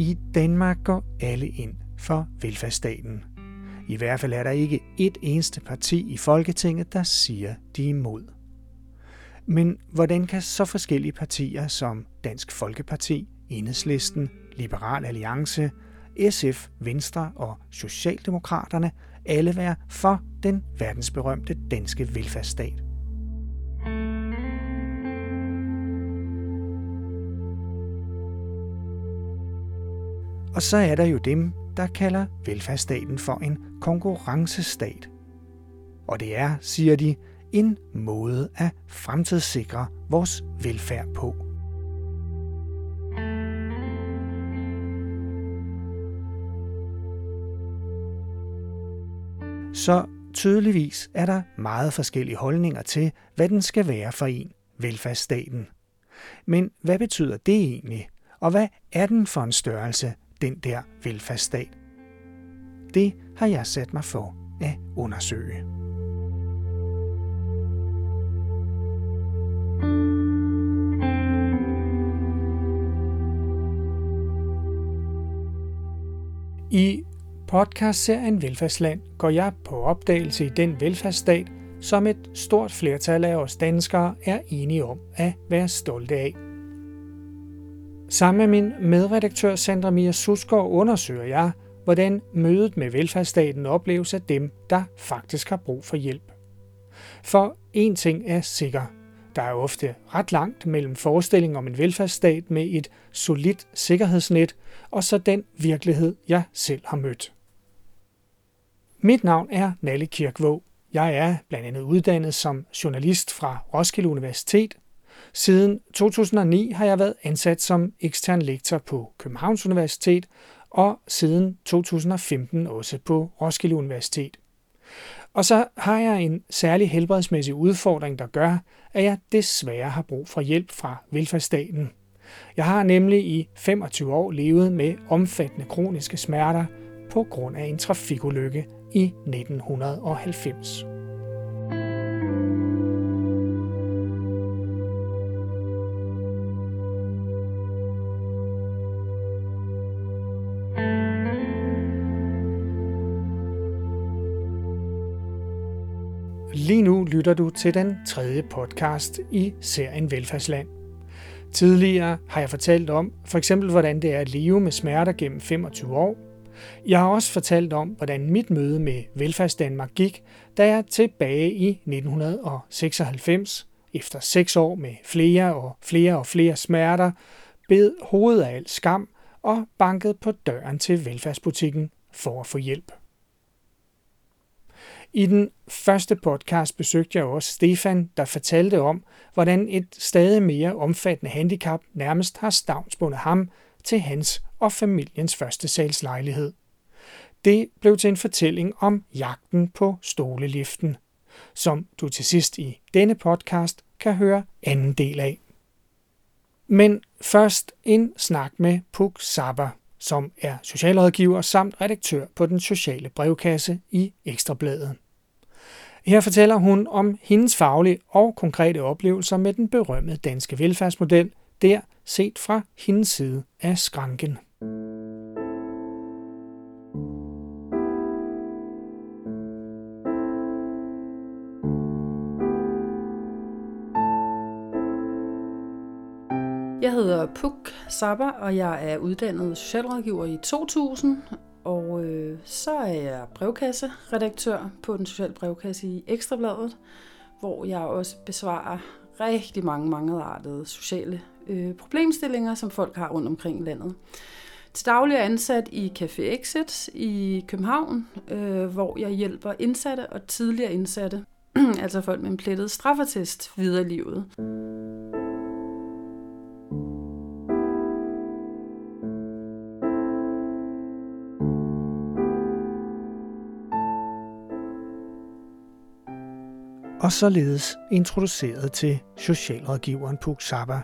I Danmark går alle ind for velfærdsstaten. I hvert fald er der ikke et eneste parti i Folketinget, der siger, de er imod. Men hvordan kan så forskellige partier som Dansk Folkeparti, Enhedslisten, Liberal Alliance, SF, Venstre og Socialdemokraterne alle være for den verdensberømte danske velfærdsstat? Og så er der jo dem, der kalder velfærdsstaten for en konkurrencestat. Og det er, siger de, en måde at fremtidssikre vores velfærd på. Så tydeligvis er der meget forskellige holdninger til, hvad den skal være for en, velfærdsstaten. Men hvad betyder det egentlig? Og hvad er den for en størrelse, den der velfærdsstat? Det har jeg sat mig for at undersøge. I podcastserien Velfærdsland går jeg på opdagelse i den velfærdsstat, som et stort flertal af os danskere er enige om at være stolte af. Sammen med min medredaktør Sandra Mia Susgaard undersøger jeg, hvordan mødet med velfærdsstaten opleves af dem, der faktisk har brug for hjælp. For en ting er sikker. Der er ofte ret langt mellem forestillingen om en velfærdsstat med et solidt sikkerhedsnet og så den virkelighed, jeg selv har mødt. Mit navn er Nalle Kirkvåg. Jeg er blandt andet uddannet som journalist fra Roskilde Universitet. Siden 2009 har jeg været ansat som ekstern lektor på Københavns Universitet og siden 2015 også på Roskilde Universitet. Og så har jeg en særlig helbredsmæssig udfordring, der gør, at jeg desværre har brug for hjælp fra velfærdsstaten. Jeg har nemlig i 25 år levet med omfattende kroniske smerter på grund af en trafikulykke i 1990. Lige nu lytter du til den tredje podcast i serien Velfærdsland. Tidligere har jeg fortalt om, for eksempel hvordan det er at leve med smerter gennem 25 år. Jeg har også fortalt om, hvordan mit møde med Velfærdsdanmark gik, da jeg tilbage i 1996, efter seks år med flere og flere og flere smerter, bed hovedet af al skam og bankede på døren til velfærdsbutikken for at få hjælp. I den første podcast besøgte jeg også Stefan, der fortalte om, hvordan et stadig mere omfattende handicap nærmest har stavnsbundet ham til hans og familiens første salgslejlighed. Det blev til en fortælling om jagten på stoleliften, som du til sidst i denne podcast kan høre anden del af. Men først en snak med Puk Sabber, som er socialrådgiver samt redaktør på den sociale brevkasse i Ekstrabladet. Her fortæller hun om hendes faglige og konkrete oplevelser med den berømmede danske velfærdsmodel, der set fra hendes side af skranken. Saba, og jeg er uddannet socialrådgiver i 2000, og øh, så er jeg brevkasseredaktør på den sociale brevkasse i Ekstrabladet, hvor jeg også besvarer rigtig mange mangeartede sociale øh, problemstillinger, som folk har rundt omkring i landet. Til daglig er ansat i Café Exit i København, øh, hvor jeg hjælper indsatte og tidligere indsatte, altså folk med en plettet straffertest, videre i livet. Og således introduceret til socialrådgiveren Puk Saba.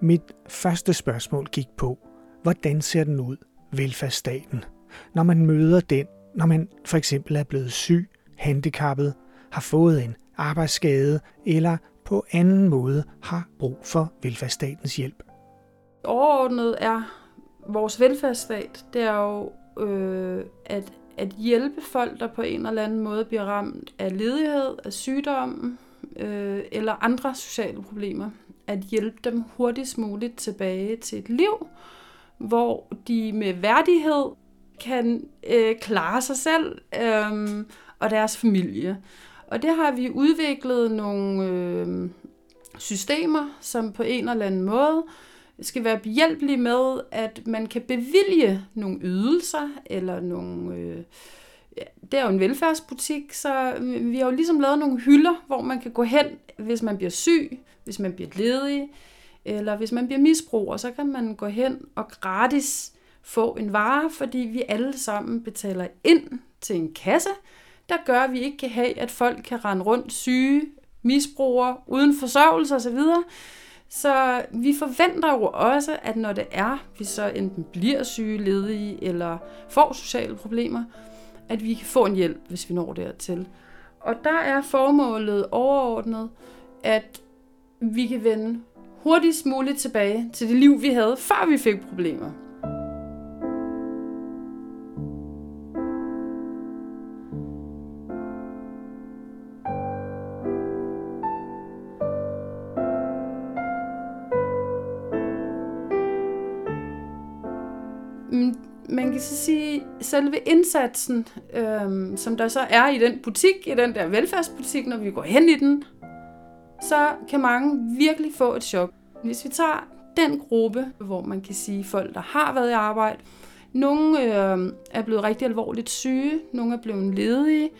Mit første spørgsmål gik på, hvordan ser den ud, velfærdsstaten, når man møder den, når man for eksempel er blevet syg, handicappet, har fået en arbejdsskade eller på anden måde har brug for velfærdsstatens hjælp. Overordnet er vores velfærdsstat, det er jo øh, at, at hjælpe folk, der på en eller anden måde bliver ramt af ledighed, af sygdom øh, eller andre sociale problemer. At hjælpe dem hurtigst muligt tilbage til et liv, hvor de med værdighed kan øh, klare sig selv øh, og deres familie. Og det har vi udviklet nogle øh, systemer, som på en eller anden måde skal være behjælpelig med, at man kan bevilge nogle ydelser eller nogle... Øh, det er jo en velfærdsbutik, så vi har jo ligesom lavet nogle hylder, hvor man kan gå hen, hvis man bliver syg, hvis man bliver ledig, eller hvis man bliver misbruger, så kan man gå hen og gratis få en vare, fordi vi alle sammen betaler ind til en kasse, der gør, at vi ikke kan have, at folk kan rende rundt syge, misbrugere, uden forsørgelse osv. Så vi forventer jo også, at når det er, vi så enten bliver syge, ledige eller får sociale problemer, at vi kan få en hjælp, hvis vi når dertil. Og der er formålet overordnet, at vi kan vende hurtigst muligt tilbage til det liv, vi havde, før vi fik problemer. Kan så sige, selve indsatsen, øhm, som der så er i den butik, i den der velfærdsbutik, når vi går hen i den, så kan mange virkelig få et chok. Hvis vi tager den gruppe, hvor man kan sige folk, der har været i arbejde, nogle øh, er blevet rigtig alvorligt syge, nogle er blevet ledige,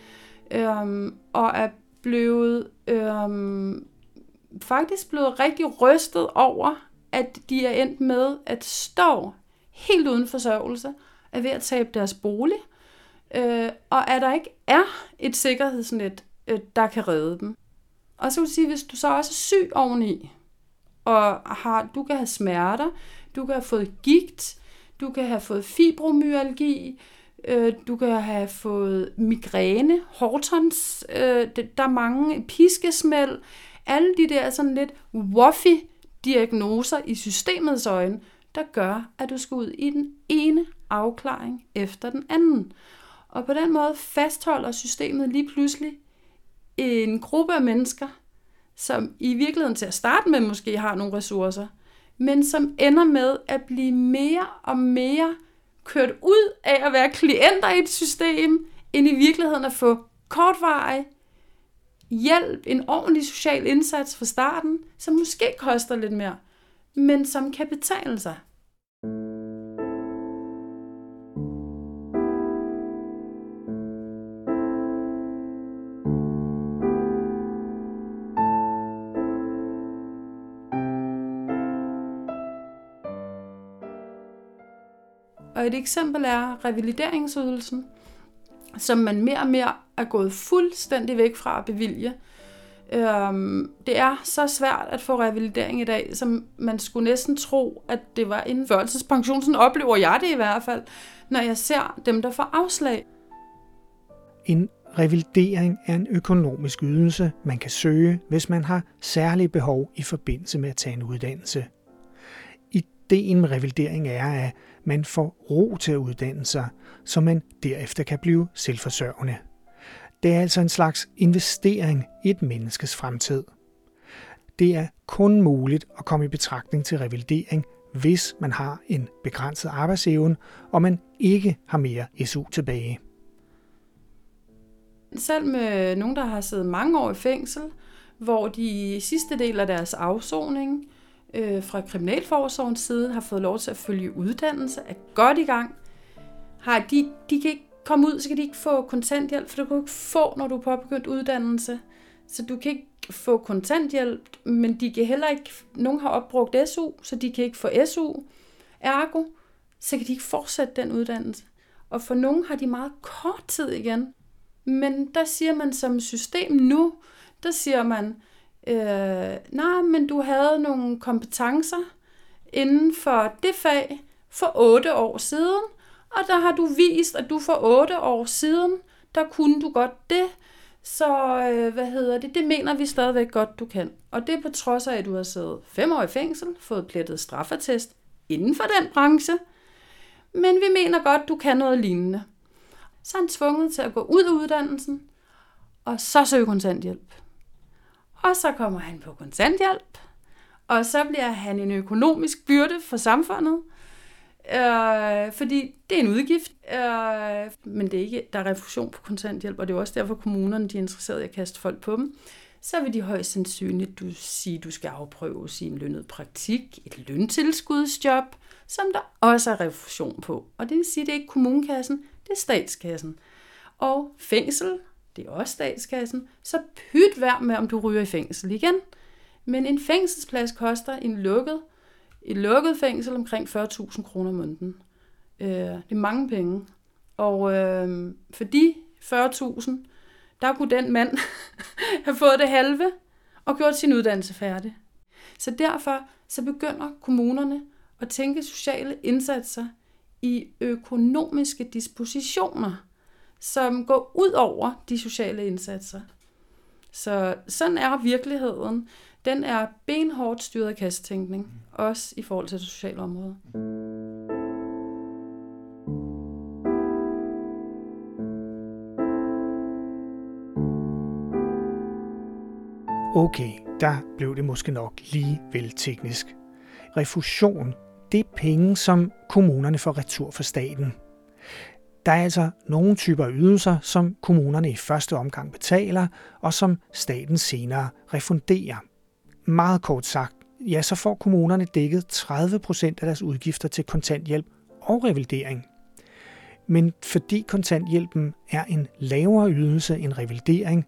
øh, og er blevet øh, faktisk blevet rigtig rystet over, at de er endt med at stå helt uden forsørgelse, er ved at tabe deres bolig, øh, og at der ikke er et sikkerhedsnet, øh, der kan redde dem. Og så vil sige, hvis du så også er syg oveni, og har, du kan have smerter, du kan have fået gigt, du kan have fået fibromyalgi, øh, du kan have fået migræne, Hortons, øh, der er mange piskesmæld, alle de der sådan lidt woffy diagnoser i systemets øjne, der gør, at du skal ud i den ene afklaring efter den anden. Og på den måde fastholder systemet lige pludselig en gruppe af mennesker, som i virkeligheden til at starte med måske har nogle ressourcer, men som ender med at blive mere og mere kørt ud af at være klienter i et system, end i virkeligheden at få kortvarig hjælp, en ordentlig social indsats fra starten, som måske koster lidt mere, men som kan betale sig. Et eksempel er revalideringsydelsen, som man mere og mere er gået fuldstændig væk fra at bevilge. Øhm, det er så svært at få revalidering i dag, som man skulle næsten tro, at det var en førelsespension. Sådan oplever jeg det i hvert fald, når jeg ser dem, der får afslag. En revalidering er en økonomisk ydelse, man kan søge, hvis man har særlige behov i forbindelse med at tage en uddannelse. Ideen med revalidering er, at man får ro til at uddanne sig, så man derefter kan blive selvforsørgende. Det er altså en slags investering i et menneskes fremtid. Det er kun muligt at komme i betragtning til revalidering, hvis man har en begrænset arbejdsevne, og man ikke har mere SU tilbage. Selv med nogen, der har siddet mange år i fængsel, hvor de sidste del af deres afsoning øh, fra Kriminalforsorgens side har fået lov til at følge uddannelse, er godt i gang. Har de, de kan ikke komme ud, så kan de ikke få kontanthjælp, for du kan ikke få, når du er påbegyndt uddannelse. Så du kan ikke få kontanthjælp, men de kan heller ikke, nogen har opbrugt SU, så de kan ikke få SU. Ergo, så kan de ikke fortsætte den uddannelse. Og for nogen har de meget kort tid igen. Men der siger man som system nu, der siger man, øh, nej, men du havde nogle kompetencer inden for det fag for otte år siden, og der har du vist, at du for otte år siden, der kunne du godt det, så øh, hvad hedder det, det mener vi stadigvæk godt, du kan. Og det er på trods af, at du har siddet fem år i fængsel, fået plettet straffetest inden for den branche, men vi mener godt, du kan noget lignende. Så er han tvunget til at gå ud af uddannelsen, og så søge kontanthjælp. Og så kommer han på kontanthjælp, og så bliver han en økonomisk byrde for samfundet, øh, fordi det er en udgift, øh, men det er ikke, der er refusion på kontanthjælp, og det er også derfor, kommunerne de er interesseret i at kaste folk på dem. Så vil de højst sandsynligt du sige, at du skal afprøve sin lønnet praktik, et løntilskudsjob, som der også er refusion på. Og det vil sige, at det er ikke kommunekassen, det er statskassen. Og fængsel, det er også statskassen, så pyt vær med, om du ryger i fængsel igen. Men en fængselsplads koster en lukket, et lukket fængsel omkring 40.000 kroner om måneden. Øh, det er mange penge. Og øh, for de 40.000, der kunne den mand have fået det halve og gjort sin uddannelse færdig. Så derfor så begynder kommunerne at tænke sociale indsatser i økonomiske dispositioner, som går ud over de sociale indsatser. Så sådan er virkeligheden. Den er benhårdt styret af kastetænkning, også i forhold til det sociale område. Okay, der blev det måske nok lige vel teknisk. Refusion, det er penge, som kommunerne får retur fra staten. Der er altså nogle typer ydelser, som kommunerne i første omgang betaler, og som staten senere refunderer. Meget kort sagt, ja, så får kommunerne dækket 30 procent af deres udgifter til kontanthjælp og revalidering. Men fordi kontanthjælpen er en lavere ydelse end revalidering,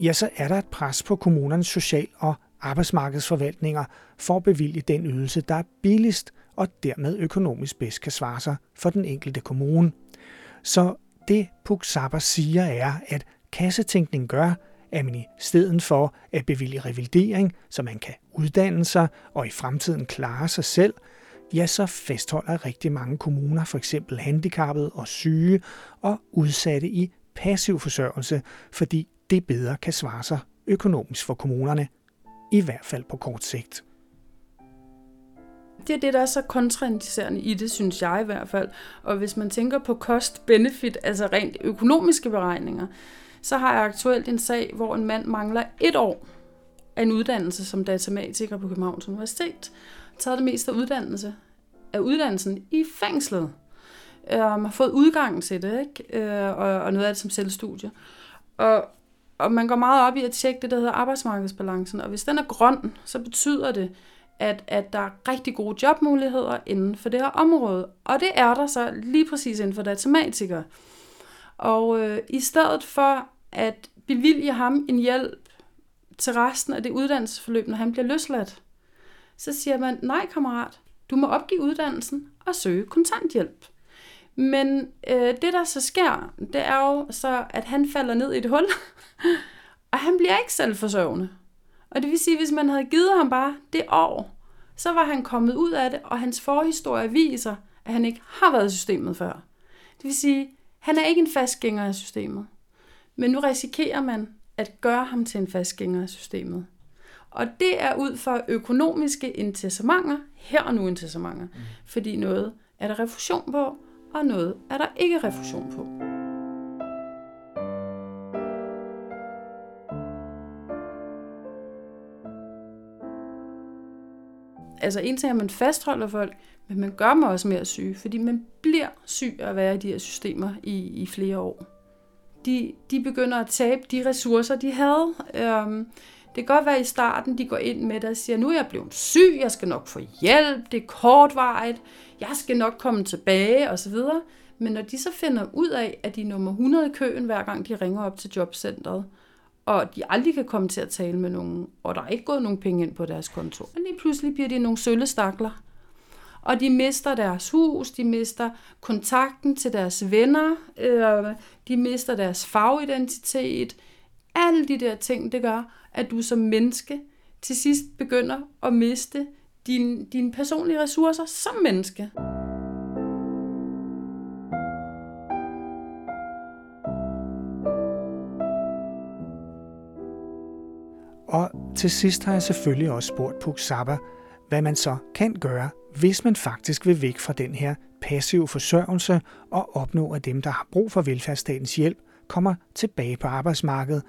ja, så er der et pres på kommunernes social- og arbejdsmarkedsforvaltninger for at bevilge den ydelse, der er billigst og dermed økonomisk bedst kan svare sig for den enkelte kommune. Så det Puk Zapper siger er, at kassetænkning gør, at man i stedet for at bevilge revalidering, så man kan uddanne sig og i fremtiden klare sig selv, ja, så fastholder rigtig mange kommuner for eksempel handicappede og syge og udsatte i passiv forsørgelse, fordi det bedre kan svare sig økonomisk for kommunerne, i hvert fald på kort sigt. Det er det, der er så kontraindicerende i det, synes jeg i hvert fald. Og hvis man tænker på cost-benefit, altså rent økonomiske beregninger, så har jeg aktuelt en sag, hvor en mand mangler et år af en uddannelse som datamatiker på Københavns Universitet. Taget det meste af uddannelse af uddannelsen i fængslet. Øh, har fået udgangen til det, ikke? Øh, og, og noget af det som selvstudie. Og, og man går meget op i at tjekke det, der hedder arbejdsmarkedsbalancen. Og hvis den er grøn, så betyder det, at, at der er rigtig gode jobmuligheder inden for det her område. Og det er der så lige præcis inden for datamatikere. Og øh, i stedet for at bevilge ham en hjælp til resten af det uddannelsesforløb, når han bliver løsladt, så siger man, nej kammerat, du må opgive uddannelsen og søge kontanthjælp. Men øh, det, der så sker, det er jo så, at han falder ned i et hul, og han bliver ikke selvforsørgende. Og det vil sige, at hvis man havde givet ham bare det år, så var han kommet ud af det, og hans forhistorie viser, at han ikke har været i systemet før. Det vil sige, at han er ikke en fastgænger af systemet. Men nu risikerer man at gøre ham til en fastgænger af systemet. Og det er ud fra økonomiske interessementer, her og nu interessementer. Mm. Fordi noget er der refusion på, og noget er der ikke refusion på. Altså en ting er, at man fastholder folk, men man gør mig også mere syge, fordi man bliver syg af at være i de her systemer i, i flere år. De, de begynder at tabe de ressourcer, de havde. Øhm, det kan godt være i starten, de går ind med det og siger, nu er jeg blevet syg, jeg skal nok få hjælp, det er kortvarigt, jeg skal nok komme tilbage osv. Men når de så finder ud af, at de er nummer 100 i køen, hver gang de ringer op til jobcentret, og de aldrig kan komme til at tale med nogen, og der er ikke gået nogen penge ind på deres konto. Og lige pludselig bliver de nogle sølle stakler. Og de mister deres hus, de mister kontakten til deres venner, øh, de mister deres fagidentitet. Alle de der ting, det gør, at du som menneske til sidst begynder at miste dine din personlige ressourcer som menneske. Og til sidst har jeg selvfølgelig også spurgt Puk Zappa, hvad man så kan gøre, hvis man faktisk vil væk fra den her passive forsørgelse og opnå, at dem, der har brug for velfærdsstatens hjælp, kommer tilbage på arbejdsmarkedet,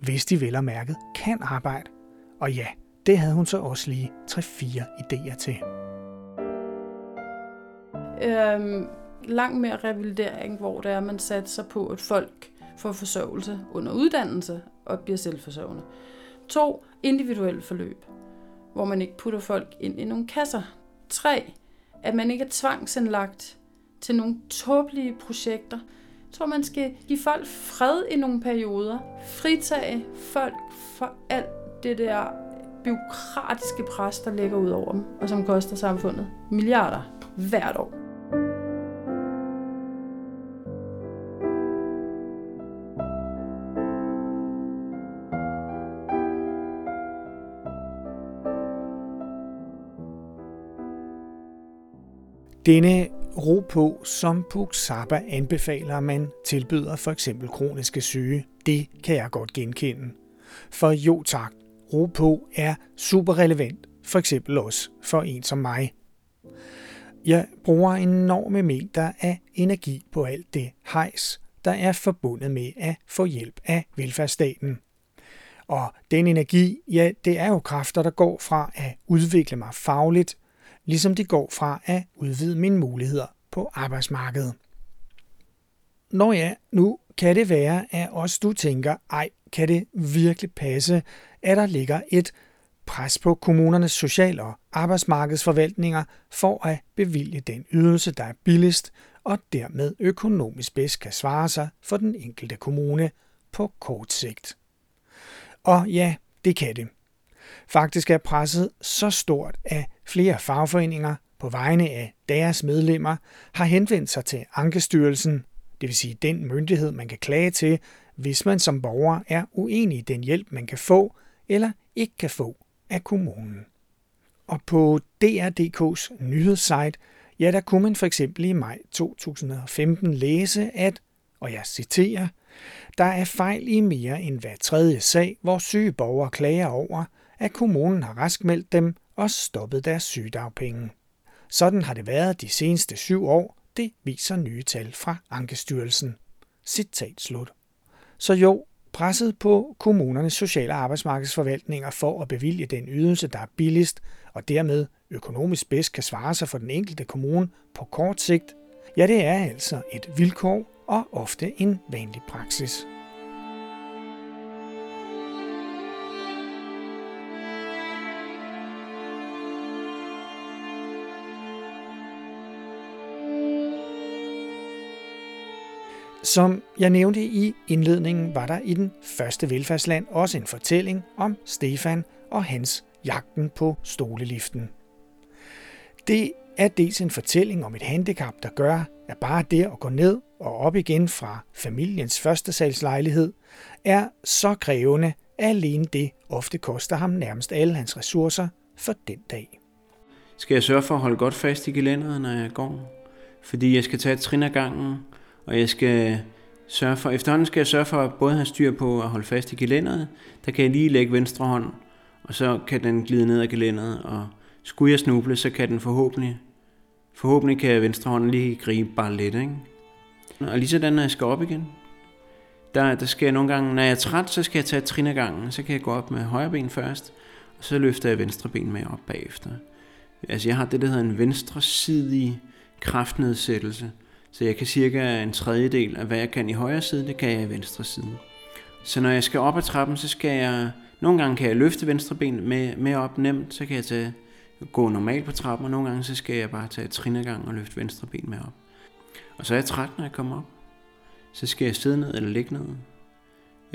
hvis de vel og mærket kan arbejde. Og ja, det havde hun så også lige 3-4 idéer til. Øhm, langt mere revalidering, hvor det er, man satser på, at folk får forsørgelse under uddannelse og bliver selvforsørgende. To, individuelle forløb, hvor man ikke putter folk ind i nogle kasser. Tre, at man ikke er tvangsindlagt til nogle tåbelige projekter. Jeg tror, man skal give folk fred i nogle perioder. Fritage folk for alt det der byråkratiske pres, der ligger ud over dem, og som koster samfundet milliarder hvert år. Denne ro på, som Puxaba anbefaler, man tilbyder for eksempel kroniske syge, det kan jeg godt genkende. For jo tak, ro på er super relevant, for eksempel også for en som mig. Jeg bruger enorme mængder af energi på alt det hejs, der er forbundet med at få hjælp af velfærdsstaten. Og den energi, ja, det er jo kræfter, der går fra at udvikle mig fagligt, ligesom de går fra at udvide mine muligheder på arbejdsmarkedet. Når ja, nu kan det være, at også du tænker, ej, kan det virkelig passe, at der ligger et pres på kommunernes social- og arbejdsmarkedsforvaltninger for at bevilge den ydelse, der er billigst og dermed økonomisk bedst kan svare sig for den enkelte kommune på kort sigt. Og ja, det kan det. Faktisk er presset så stort, at flere fagforeninger på vegne af deres medlemmer har henvendt sig til Ankestyrelsen, det vil sige den myndighed, man kan klage til, hvis man som borger er uenig i den hjælp, man kan få eller ikke kan få af kommunen. Og på DR.dk's nyhedssite, ja, der kunne man for eksempel i maj 2015 læse, at, og jeg citerer, der er fejl i mere end hver tredje sag, hvor syge borgere klager over, at kommunen har raskmeldt dem og stoppet deres sygedagpenge. Sådan har det været de seneste syv år, det viser nye tal fra Ankestyrelsen. Citat slut. Så jo, presset på kommunernes sociale arbejdsmarkedsforvaltninger for at bevilge den ydelse, der er billigst og dermed økonomisk bedst kan svare sig for den enkelte kommune på kort sigt, ja det er altså et vilkår og ofte en vanlig praksis. Som jeg nævnte i indledningen, var der i den første velfærdsland også en fortælling om Stefan og hans jagten på stoleliften. Det er dels en fortælling om et handicap, der gør, at bare det at gå ned og op igen fra familiens første salgslejlighed er så krævende, at alene det ofte koster ham nærmest alle hans ressourcer for den dag. Skal jeg sørge for at holde godt fast i gelænderet, når jeg går? Fordi jeg skal tage et trin ad gangen, og jeg skal sørge for, efterhånden skal jeg sørge for at både have styr på at holde fast i gelænderet, der kan jeg lige lægge venstre hånd, og så kan den glide ned ad gelænderet, og skulle jeg snuble, så kan den forhåbentlig, forhåbentlig kan venstre hånd lige gribe bare lidt, ikke? Og lige sådan, når jeg skal op igen, der, der skal jeg nogle gange, når jeg er træt, så skal jeg tage et trin ad gangen, så kan jeg gå op med højre ben først, og så løfter jeg venstre ben med op bagefter. Altså jeg har det, der hedder en venstresidig kraftnedsættelse, så jeg kan cirka en tredjedel af hvad jeg kan i højre side, det kan jeg i venstre side. Så når jeg skal op ad trappen, så skal jeg, nogle gange kan jeg løfte venstre ben med, med op nemt, så kan jeg tage, gå normalt på trappen, og nogle gange så skal jeg bare tage trin ad gang og løfte venstre ben med op. Og så er jeg træt, når jeg kommer op. Så skal jeg sidde ned eller ligge ned.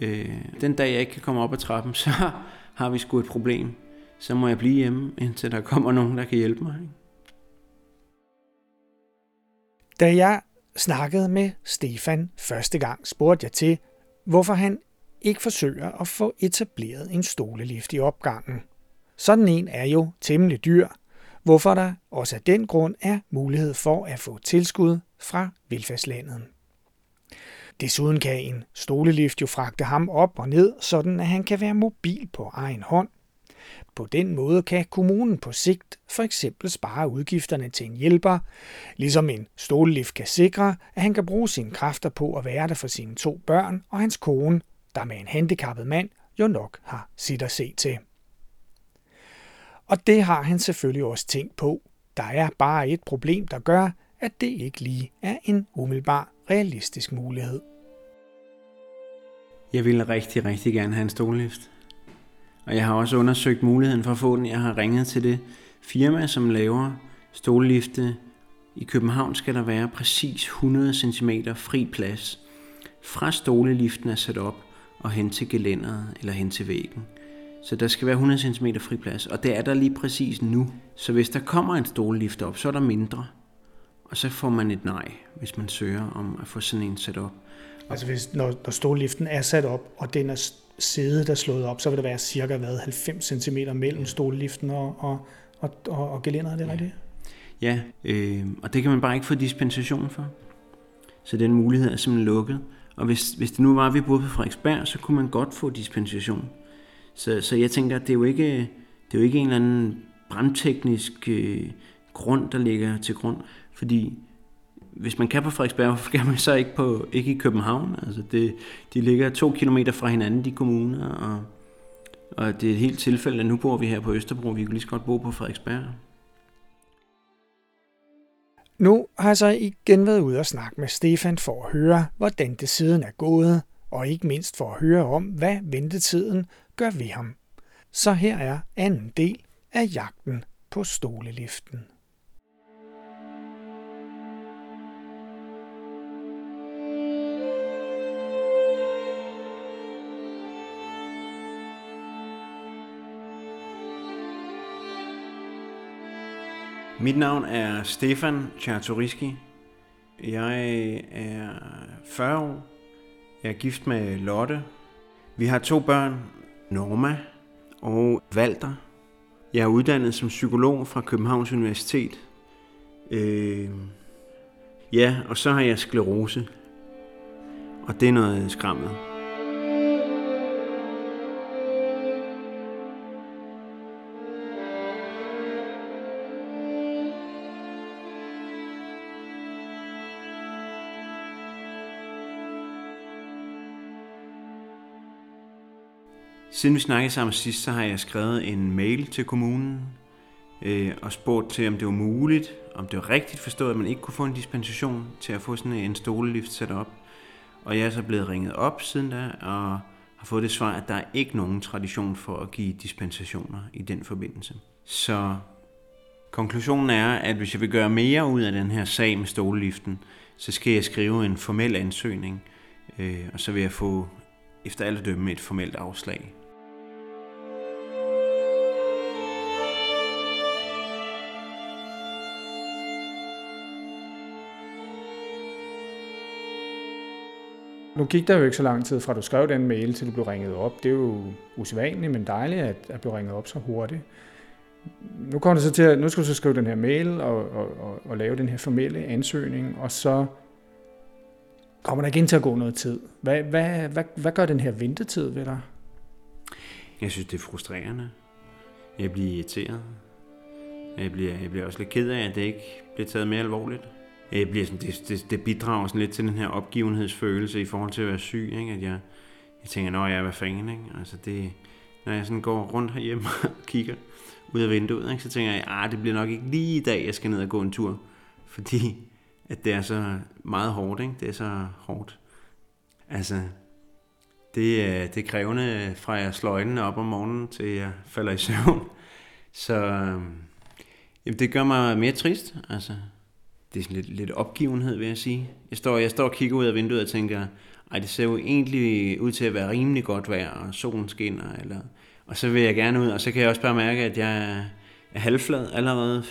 Øh, den dag jeg ikke kan komme op ad trappen, så har vi sgu et problem. Så må jeg blive hjemme, indtil der kommer nogen, der kan hjælpe mig. Da jeg snakkede med Stefan første gang, spurgte jeg til, hvorfor han ikke forsøger at få etableret en stolelift i opgangen. Sådan en er jo temmelig dyr, hvorfor der også af den grund er mulighed for at få tilskud fra velfærdslandet. Desuden kan en stolelift jo fragte ham op og ned, sådan at han kan være mobil på egen hånd. På den måde kan kommunen på sigt for eksempel spare udgifterne til en hjælper, ligesom en stollift kan sikre, at han kan bruge sine kræfter på at være der for sine to børn og hans kone, der med en handicappet mand jo nok har sit at se til. Og det har han selvfølgelig også tænkt på. Der er bare et problem, der gør, at det ikke lige er en umiddelbar realistisk mulighed. Jeg ville rigtig, rigtig gerne have en stollift. Og jeg har også undersøgt muligheden for at få den. Jeg har ringet til det firma, som laver stolelifte. I København skal der være præcis 100 cm fri plads. Fra stoleliften er sat op og hen til gelænderet eller hen til væggen. Så der skal være 100 cm fri plads, og det er der lige præcis nu. Så hvis der kommer en stolelift op, så er der mindre. Og så får man et nej, hvis man søger om at få sådan en sat op. Altså hvis, når, når stoleliften er sat op, og den er sæde, der er slået op, så vil der være cirka hvad, 90 cm mellem stolliften og, og, og, og, og gelænderet, det er rigtigt? Ja, øh, og det kan man bare ikke få dispensation for. Så den mulighed er simpelthen lukket. Og hvis, hvis det nu var, at vi boede på Frederiksberg, så kunne man godt få dispensation. Så, så jeg tænker, at det er jo ikke, det er jo ikke en eller anden brandteknisk øh, grund, der ligger til grund. Fordi hvis man kan på Frederiksberg, hvorfor kan man så ikke, på, ikke i København? Altså det, de ligger to kilometer fra hinanden, de kommuner, og, og det er et helt tilfælde, at nu bor vi her på Østerbro, vi kunne lige så godt bo på Frederiksberg. Nu har jeg så igen været ude og snakke med Stefan for at høre, hvordan det siden er gået, og ikke mindst for at høre om, hvad ventetiden gør ved ham. Så her er anden del af jagten på stoleliften. Mit navn er Stefan Czartoriski. Jeg er 40 år. Jeg er gift med Lotte. Vi har to børn, Norma og Walter. Jeg er uddannet som psykolog fra Københavns Universitet. Øh, ja, og så har jeg sklerose. Og det er noget skræmmende. Siden vi snakkede sammen sidst, så har jeg skrevet en mail til kommunen øh, og spurgt til, om det var muligt, om det var rigtigt forstået, at man ikke kunne få en dispensation til at få sådan en stolelift sat op. Og jeg er så blevet ringet op siden da, og har fået det svar, at der er ikke nogen tradition for at give dispensationer i den forbindelse. Så konklusionen er, at hvis jeg vil gøre mere ud af den her sag med stoleliften, så skal jeg skrive en formel ansøgning, øh, og så vil jeg få efter alle dømme et formelt afslag. Nu gik der jo ikke så lang tid fra du skrev den mail til du blev ringet op. Det er jo usædvanligt, men dejligt at, at blive ringet op så hurtigt. Nu kommer det så til at, nu skal du så skrive den her mail og, og, og, og lave den her formelle ansøgning, og så kommer der igen til at gå noget tid. Hvad, hvad, hvad, hvad gør den her ventetid ved dig? Jeg synes, det er frustrerende. Jeg bliver irriteret. Jeg bliver, jeg bliver også lidt ked af, at det ikke bliver taget mere alvorligt. Jeg bliver sådan, det, det, det bidrager sådan lidt til den her opgivenhedsfølelse i forhold til at være syg. Ikke? At jeg, jeg tænker, når jeg er hvad fanden. Ikke? Altså det, når jeg sådan går rundt herhjemme og kigger ud af vinduet, ikke? så tænker jeg, at ah, det bliver nok ikke lige i dag, jeg skal ned og gå en tur. Fordi at det er så meget hårdt, ikke? Det er så hårdt. Altså, det er, det er krævende fra jeg slår øjnene op om morgenen til jeg falder i søvn. Så øhm, jamen, det gør mig mere trist. Altså, det er sådan lidt, lidt opgivenhed, vil jeg sige. Jeg står, jeg står og kigger ud af vinduet og tænker, ej, det ser jo egentlig ud til at være rimelig godt vejr, og solen skinner, eller, og så vil jeg gerne ud, og så kan jeg også bare mærke, at jeg er, halvflad allerede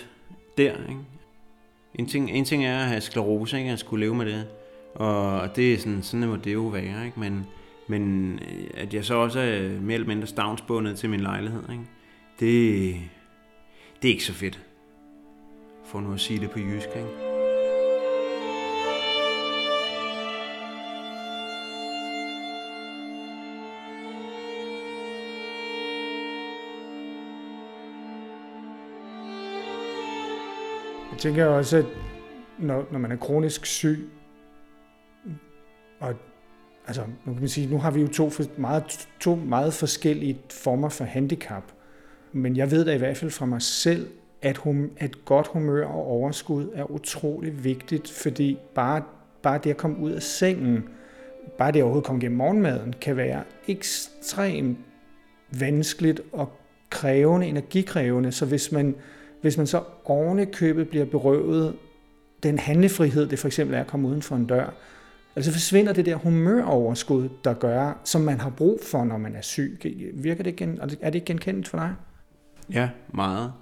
der. Ikke? En ting, en ting er at have sklerose, ikke? at skulle leve med det. Og det er sådan, sådan må det jo være. Ikke? Men, men øh, at jeg så også er mere eller mindre stavnsbundet til min lejlighed, ikke? Det, det er ikke så fedt. For nu at sige det på jysk, ikke? Tænker også, at når, når man er kronisk syg, og altså, nu kan man sige, nu har vi jo to meget, to meget forskellige former for handicap, men jeg ved da i hvert fald fra mig selv, at, hum, at godt humør og overskud er utrolig vigtigt, fordi bare, bare det at komme ud af sengen, bare det at overhovedet komme gennem morgenmaden, kan være ekstremt vanskeligt og krævende, energikrævende. Så hvis man, hvis man så oven købet bliver berøvet den handlefrihed, det for eksempel er at komme uden for en dør, altså forsvinder det der humøroverskud, der gør, som man har brug for, når man er syg. Virker det gen, altså, er det genkendt for dig? Ja, meget.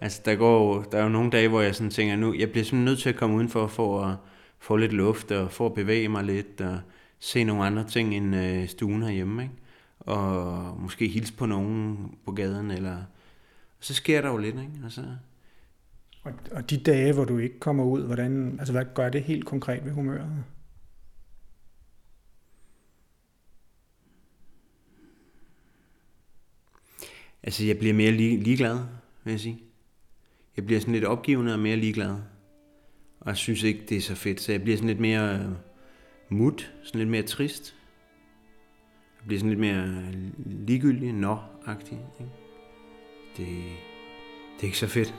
Altså, der, går, der er jo nogle dage, hvor jeg sådan tænker, nu, jeg bliver simpelthen nødt til at komme udenfor for at øh, få lidt luft, og for at bevæge mig lidt, og se nogle andre ting end øh, stuen herhjemme, ikke? Og måske hilse på nogen på gaden, eller... Så sker der jo lidt, ikke? Altså... Og, og de dage, hvor du ikke kommer ud, hvordan, altså hvad gør det helt konkret ved humøret? Altså, jeg bliver mere lig, ligeglad, vil jeg sige. Jeg bliver sådan lidt opgivende og mere ligeglad. Og jeg synes ikke, det er så fedt, så jeg bliver sådan lidt mere øh, mut, sådan lidt mere trist. Jeg bliver sådan lidt mere ligegyldig, nå-agtig. Ikke? Det, det er ikke så fedt.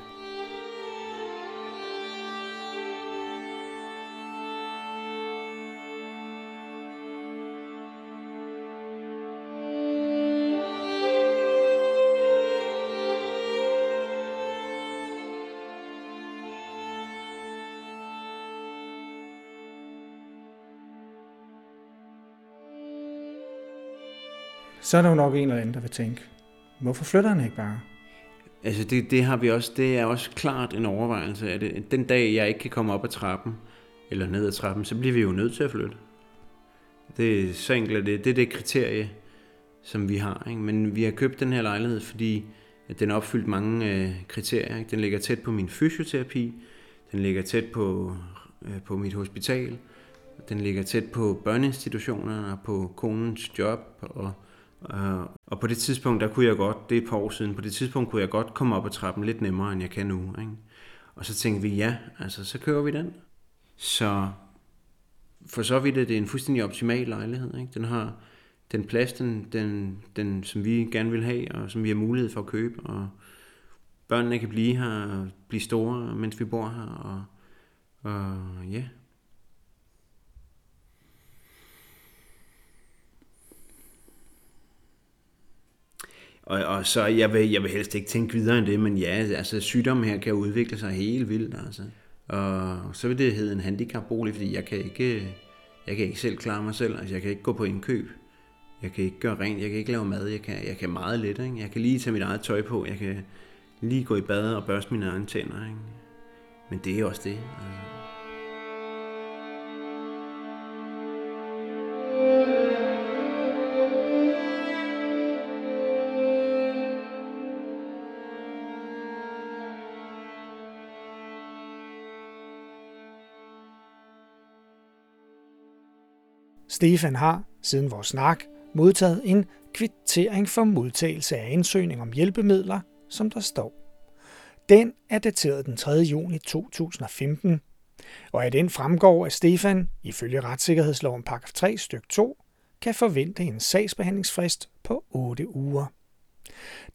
så er der jo nok en eller anden, der vil tænke, hvorfor flytter han ikke bare? Altså det, det har vi også, det er også klart en overvejelse af det. Øh, den dag, jeg ikke kan komme op ad trappen, eller ned ad trappen, så bliver vi jo nødt til at flytte. Det er så enkelt det. Det er det kriterie, som vi har. Ikke? Men vi har købt den her lejlighed, fordi at den har opfyldt mange øh, kriterier. Ikke? Den ligger tæt på min fysioterapi, den ligger tæt på, øh, på mit hospital, den ligger tæt på børneinstitutionerne og på konens job og Uh, og på det tidspunkt, der kunne jeg godt, det er et par år siden, på det tidspunkt kunne jeg godt komme op ad trappen lidt nemmere, end jeg kan nu. Ikke? Og så tænkte vi, ja, altså så kører vi den. Så for så vidt er det en fuldstændig optimal lejlighed. Ikke? Den har den plads, den, den, den, som vi gerne vil have, og som vi har mulighed for at købe. Og børnene kan blive her og blive store, mens vi bor her. Og, og ja, Og, og så, jeg vil, jeg vil helst ikke tænke videre end det, men ja, altså sygdommen her kan udvikle sig helt vildt, altså. Og så vil det hedde en handicapbolig, fordi jeg kan ikke, jeg kan ikke selv klare mig selv, altså jeg kan ikke gå på indkøb. Jeg kan ikke gøre rent, jeg kan ikke lave mad, jeg kan, jeg kan meget lidt, ikke? Jeg kan lige tage mit eget tøj på, jeg kan lige gå i bad og børste mine egne tænder, ikke? Men det er også det, altså. Stefan har, siden vores snak, modtaget en kvittering for modtagelse af ansøgning om hjælpemidler, som der står. Den er dateret den 3. juni 2015, og af den fremgår, at Stefan, ifølge retssikkerhedsloven paragraf 3 styk 2, kan forvente en sagsbehandlingsfrist på 8 uger.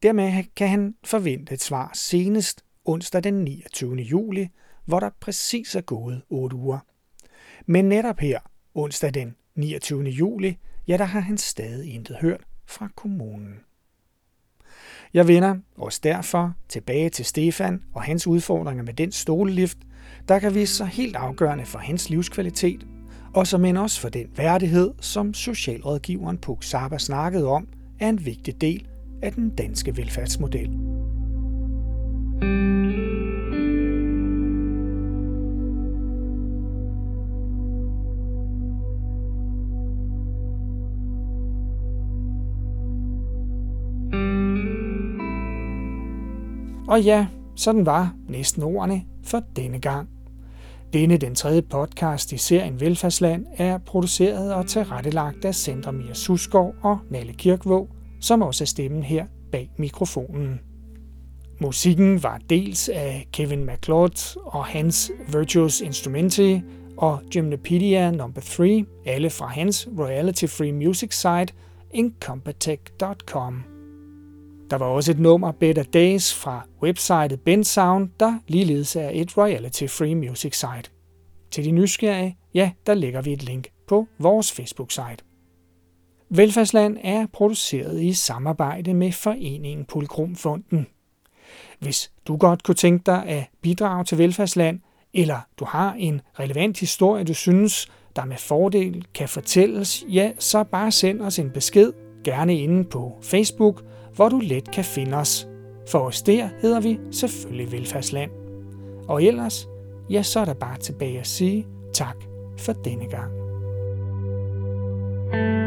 Dermed kan han forvente et svar senest onsdag den 29. juli, hvor der præcis er gået 8 uger. Men netop her, onsdag den 29. juli, ja, der har han stadig intet hørt fra kommunen. Jeg vender også derfor tilbage til Stefan og hans udfordringer med den stolelift, der kan vise sig helt afgørende for hans livskvalitet, og som end også for den værdighed, som socialrådgiveren Puk Saba snakkede om, er en vigtig del af den danske velfærdsmodel. Og ja, sådan var næsten ordene for denne gang. Denne, den tredje podcast i serien Velfærdsland, er produceret og tilrettelagt af Sandra Mia Susgaard og Nalle Kirkvåg, som også er stemmen her bag mikrofonen. Musikken var dels af Kevin MacLeod og hans Virtuous Instrumenti og Gymnopedia No. 3, alle fra hans royalty-free music site incompetech.com. Der var også et nummer Better Days fra websitet Bensound, der ligeledes er et royalty-free music site. Til de nysgerrige, ja, der lægger vi et link på vores Facebook-site. Velfærdsland er produceret i samarbejde med Foreningen Pulkrumfonden. Hvis du godt kunne tænke dig at bidrage til Velfærdsland, eller du har en relevant historie, du synes, der med fordel kan fortælles, ja, så bare send os en besked, gerne inde på Facebook, hvor du let kan finde os. For os der hedder vi selvfølgelig Velfærdsland. Og ellers, ja, så er der bare tilbage at sige tak for denne gang. thank you